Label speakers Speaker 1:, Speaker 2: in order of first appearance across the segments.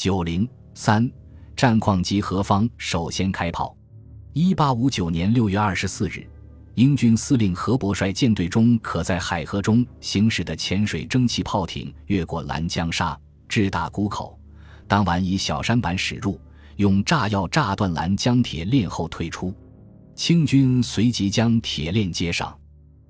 Speaker 1: 九零三，战况及何方首先开炮。一八五九年六月二十四日，英军司令何伯率舰队中可在海河中行驶的潜水蒸汽炮艇越过兰江沙，至大沽口。当晚以小舢板驶入，用炸药炸断兰江铁链后退出。清军随即将铁链接上。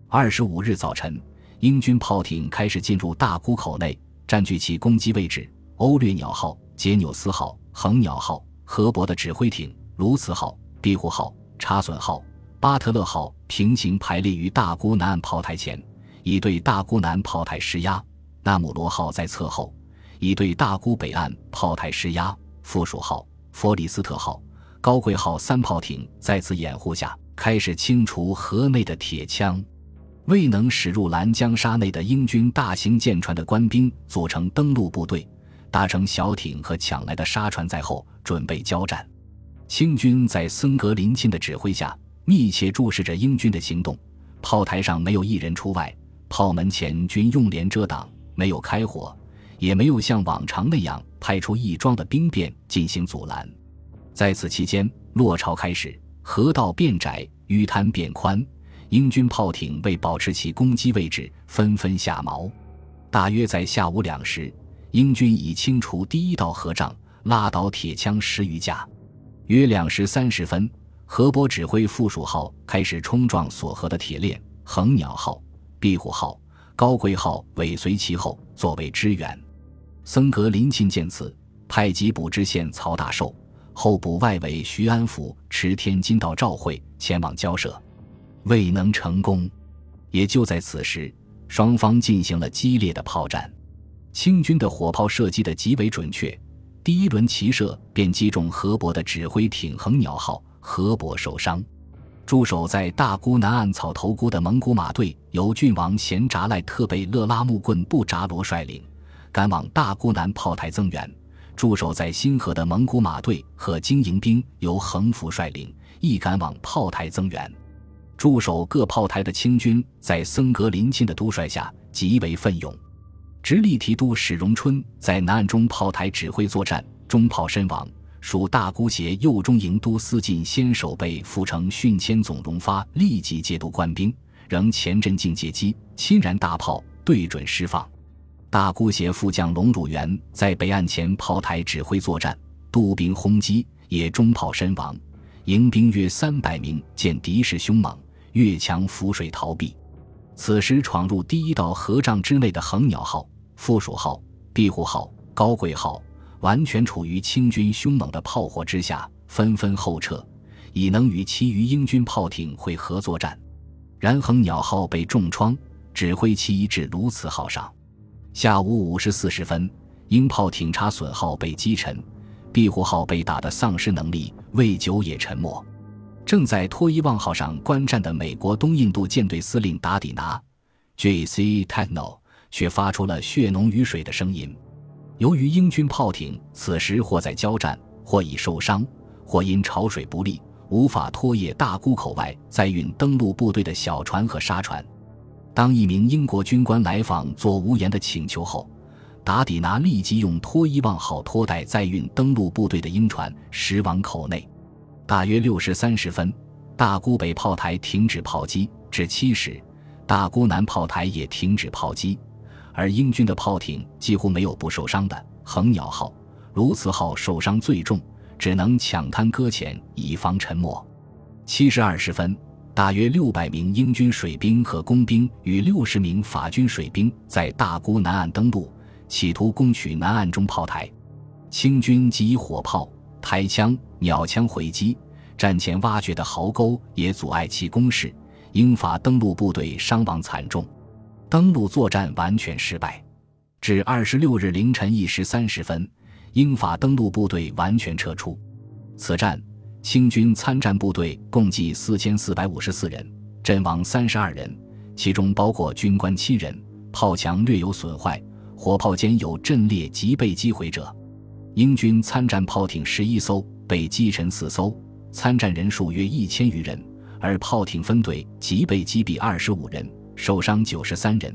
Speaker 1: 二十五日早晨，英军炮艇开始进入大沽口内，占据其攻击位置。欧略鸟号。杰纽斯号、恒鸟号、河伯的指挥艇、卢茨号、庇护号、查损号、巴特勒号平行排列于大沽南岸炮台前，以对大沽南炮台施压；纳姆罗号在侧后，以对大沽北岸炮台施压。附属号、弗里斯特号、高贵号三炮艇在此掩护下，开始清除河内的铁枪。未能驶入兰江沙内的英军大型舰船的官兵组成登陆部队。搭乘小艇和抢来的沙船在后，准备交战。清军在森格林沁的指挥下，密切注视着英军的行动。炮台上没有一人出外，炮门前均用帘遮挡，没有开火，也没有像往常那样派出一装的兵变进行阻拦。在此期间，落潮开始，河道变窄，淤滩变宽，英军炮艇为保持其攻击位置，纷纷下锚。大约在下午两时。英军已清除第一道河障，拉倒铁枪十余架。约两时三十分，河伯指挥附属号开始冲撞锁河的铁链，横鸟号、庇护号、高贵号尾随其后作为支援。森格林沁见此，派吉卜知县曹大寿、候补外围徐安甫持天津道赵会前往交涉，未能成功。也就在此时，双方进行了激烈的炮战。清军的火炮射击的极为准确，第一轮齐射便击中河伯的指挥艇“恒鸟号”，河伯受伤。驻守在大沽南岸草头沽的蒙古马队由郡王贤扎赖特贝勒拉木棍布扎罗率领，赶往大沽南炮台增援；驻守在新河的蒙古马队和经营兵由横幅率领，亦赶往炮台增援。驻守各炮台的清军在僧格林沁的督帅下极为奋勇。直隶提督史荣春在南岸中炮台指挥作战，中炮身亡。属大姑协右中营都司进先手被副成训迁总荣发立即戒毒官兵，仍前阵径截击，亲燃大炮，对准释放。大姑协副将龙汝元在北岸前炮台指挥作战，渡兵轰击，也中炮身亡。营兵约三百名，见敌势凶猛，越墙浮水逃避。此时闯入第一道河障之内的恒鸟号、附属号、庇护号、高贵号，完全处于清军凶猛的炮火之下，纷纷后撤，以能与其余英军炮艇会合作战。然恒鸟号被重创，指挥其移至卢茨号上。下午五时四十分，英炮艇查损号被击沉，庇护号被打得丧失能力，未久也沉没。正在托伊旺号上观战的美国东印度舰队司令达底拿 （J.C. Techno） 却发出了血浓于水的声音。由于英军炮艇此时或在交战，或已受伤，或因潮水不利，无法拖曳大沽口外载运登陆部队的小船和沙船。当一名英国军官来访做无言的请求后，达底拿立即用托伊旺号拖带载运登陆部队的英船驶往口内。大约六时三十分，大沽北炮台停止炮击，至七时，大沽南炮台也停止炮击。而英军的炮艇几乎没有不受伤的。横鸟号、卢茨号受伤最重，只能抢滩搁浅，以防沉没。七时二十分，大约六百名英军水兵和工兵与六十名法军水兵在大沽南岸登陆，企图攻取南岸中炮台。清军即以火炮。抬枪、鸟枪回击，战前挖掘的壕沟也阻碍其攻势。英法登陆部队伤亡惨重，登陆作战完全失败。至二十六日凌晨一时三十分，英法登陆部队完全撤出。此战，清军参战部队共计四千四百五十四人，阵亡三十二人，其中包括军官七人。炮墙略有损坏，火炮间有阵裂及被击毁者。英军参战炮艇十一艘，被击沉四艘，参战人数约一千余人；而炮艇分队即被击毙二十五人，受伤九十三人。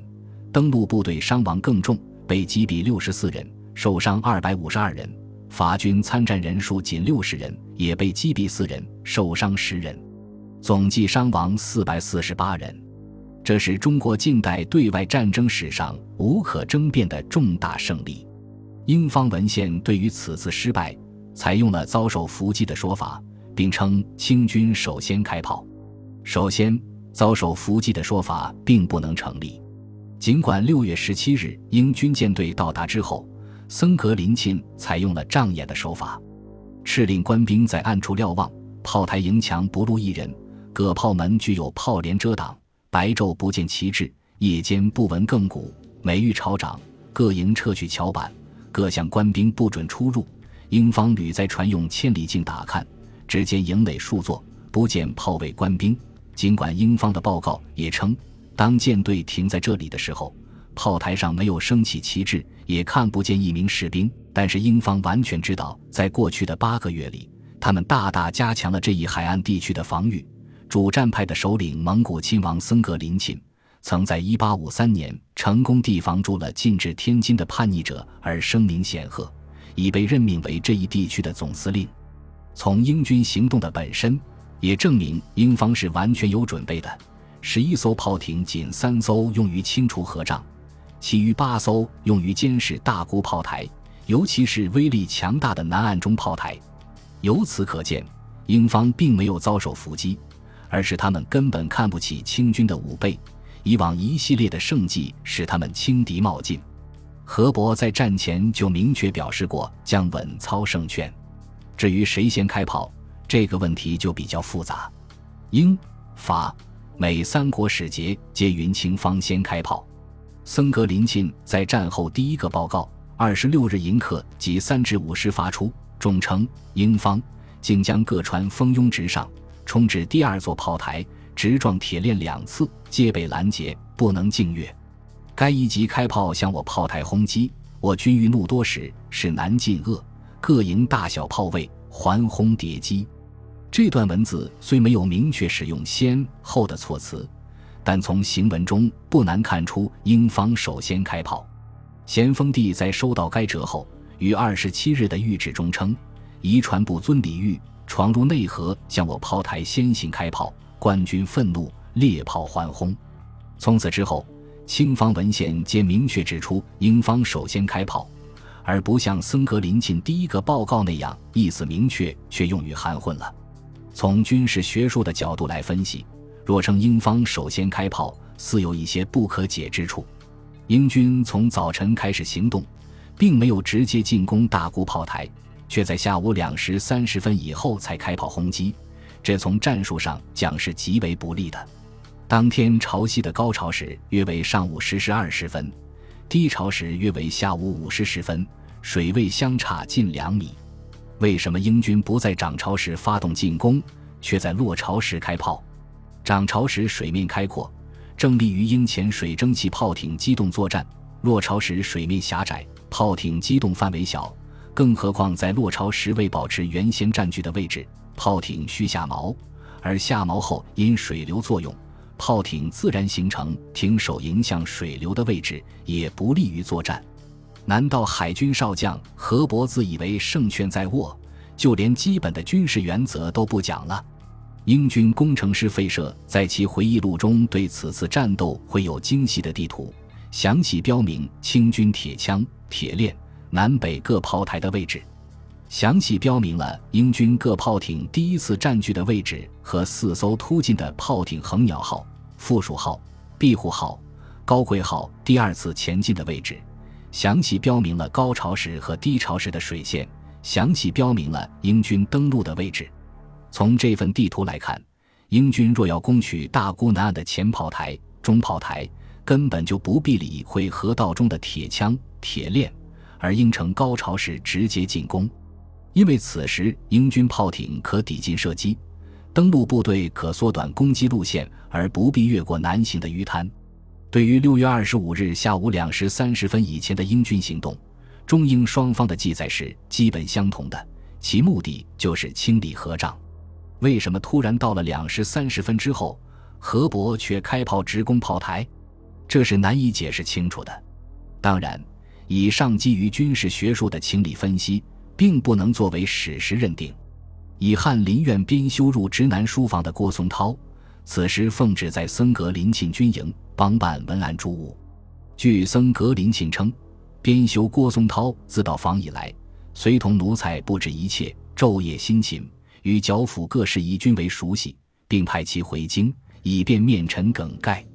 Speaker 1: 登陆部队伤亡更重，被击毙六十四人，受伤二百五十二人。法军参战人数仅六十人，也被击毙四人，受伤十人，总计伤亡四百四十八人。这是中国近代对外战争史上无可争辩的重大胜利。英方文献对于此次失败采用了遭受伏击的说法，并称清军首先开炮。首先，遭受伏击的说法并不能成立。尽管六月十七日英军舰队到达之后。森格林沁采用了障眼的手法，敕令官兵在暗处瞭望，炮台营墙不露一人，各炮门具有炮帘遮挡，白昼不见旗帜，夜间不闻更鼓。每遇潮涨，各营撤去桥板，各项官兵不准出入。英方屡在船用千里镜打看，只见营垒数座，不见炮位官兵。尽管英方的报告也称，当舰队停在这里的时候。炮台上没有升起旗帜，也看不见一名士兵。但是英方完全知道，在过去的八个月里，他们大大加强了这一海岸地区的防御。主战派的首领蒙古亲王森格林沁，曾在1853年成功地防住了进至天津的叛逆者，而声名显赫，已被任命为这一地区的总司令。从英军行动的本身，也证明英方是完全有准备的。十一艘炮艇，仅三艘用于清除河障。其余八艘用于监视大沽炮台，尤其是威力强大的南岸中炮台。由此可见，英方并没有遭受伏击，而是他们根本看不起清军的武备。以往一系列的胜绩使他们轻敌冒进。何伯在战前就明确表示过将稳操胜券。至于谁先开炮，这个问题就比较复杂。英、法、美三国使节皆云清方先开炮。森格林沁在战后第一个报告，二十六日迎客即三至五时发出，中称英方竟将各船蜂拥直上，冲至第二座炮台，直撞铁链两次，皆被拦截，不能进越。该一级开炮向我炮台轰击，我军欲怒多时，是难进遏，各营大小炮位环轰叠击。这段文字虽没有明确使用先后的措辞。但从行文中不难看出，英方首先开炮。咸丰帝在收到该折后，于二十七日的谕旨中称：“遗传不遵礼遇，闯入内河，向我炮台先行开炮，官军愤怒，猎炮欢轰。”从此之后，清方文献皆明确指出英方首先开炮，而不像森格林沁第一个报告那样意思明确却用语含混了。从军事学术的角度来分析。若称英方首先开炮，似有一些不可解之处。英军从早晨开始行动，并没有直接进攻大沽炮台，却在下午两时三十分以后才开炮轰击，这从战术上讲是极为不利的。当天潮汐的高潮时约为上午十时二十分，低潮时约为下午五时十分，水位相差近两米。为什么英军不在涨潮时发动进攻，却在落潮时开炮？涨潮时水面开阔，正利于英前水蒸汽炮艇机动作战；落潮时水面狭窄，炮艇机动范围小。更何况在落潮时为保持原先占据的位置，炮艇需下锚，而下锚后因水流作用，炮艇自然形成停手迎向水流的位置，也不利于作战。难道海军少将何伯自以为胜券在握，就连基本的军事原则都不讲了？英军工程师费舍在其回忆录中对此次战斗会有精细的地图，详细标明清军铁枪、铁链、南北各炮台的位置，详细标明了英军各炮艇第一次占据的位置和四艘突进的炮艇“横鸟号”、“附属号”、“庇护号”、“高贵号”第二次前进的位置，详细标明了高潮时和低潮时的水线，详细标明了英军登陆的位置。从这份地图来看，英军若要攻取大沽南岸的前炮台、中炮台，根本就不必理会河道中的铁枪、铁链，而应乘高潮时直接进攻。因为此时英军炮艇可抵近射击，登陆部队可缩短攻击路线，而不必越过难行的鱼滩。对于六月二十五日下午两时三十分以前的英军行动，中英双方的记载是基本相同的，其目的就是清理河障。为什么突然到了两时三十分之后，何伯却开炮直攻炮台？这是难以解释清楚的。当然，以上基于军事学术的清理分析，并不能作为史实认定。以翰林院编修入直男书房的郭松涛，此时奉旨在僧格林沁军营帮办文案诸务。据僧格林沁称，编修郭松涛自到访以来，随同奴才布置一切，昼夜辛勤，与剿抚各事宜均为熟悉，并派其回京，以便面陈梗概。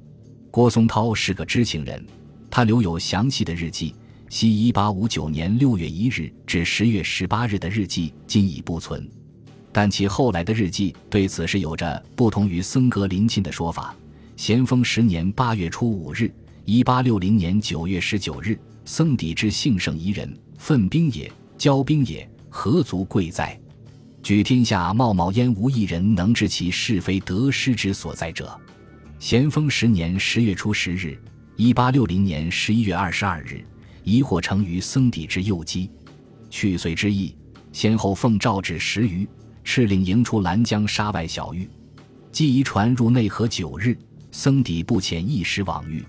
Speaker 1: 郭松涛是个知情人，他留有详细的日记，系一八五九年六月一日至十月十八日的日记，今已不存。但其后来的日记对此事有着不同于僧格林沁的说法。咸丰十年八月初五日，一八六零年九月十九日，僧底之幸圣宜人，奋兵也，骄兵也，何足贵哉？举天下冒冒焉无一人能知其是非得失之所在者。咸丰十年十月初十日，一八六零年十一月二十二日，疑惑成于僧底之右击，去岁之意，先后奉诏旨十余。敕令迎出兰江沙外小狱，既移船入内河九日，僧底不遣一时往狱。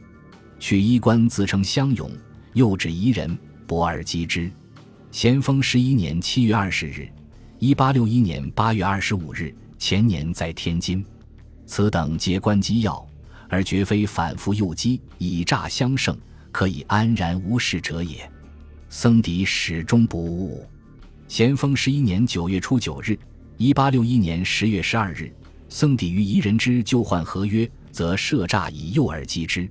Speaker 1: 取衣冠自称相勇，诱指夷人，博而击之。咸丰十一年七月二十日，一八六一年八月二十五日，前年在天津。此等皆关机要，而绝非反复诱击以诈相胜，可以安然无事者也。僧抵始终不悟。咸丰十一年九月初九日。一八六一年十月十二日，僧抵于夷人之旧换合约，则设诈以诱而击之。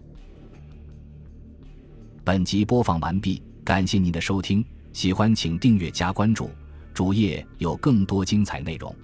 Speaker 1: 本集播放完毕，感谢您的收听，喜欢请订阅加关注，主页有更多精彩内容。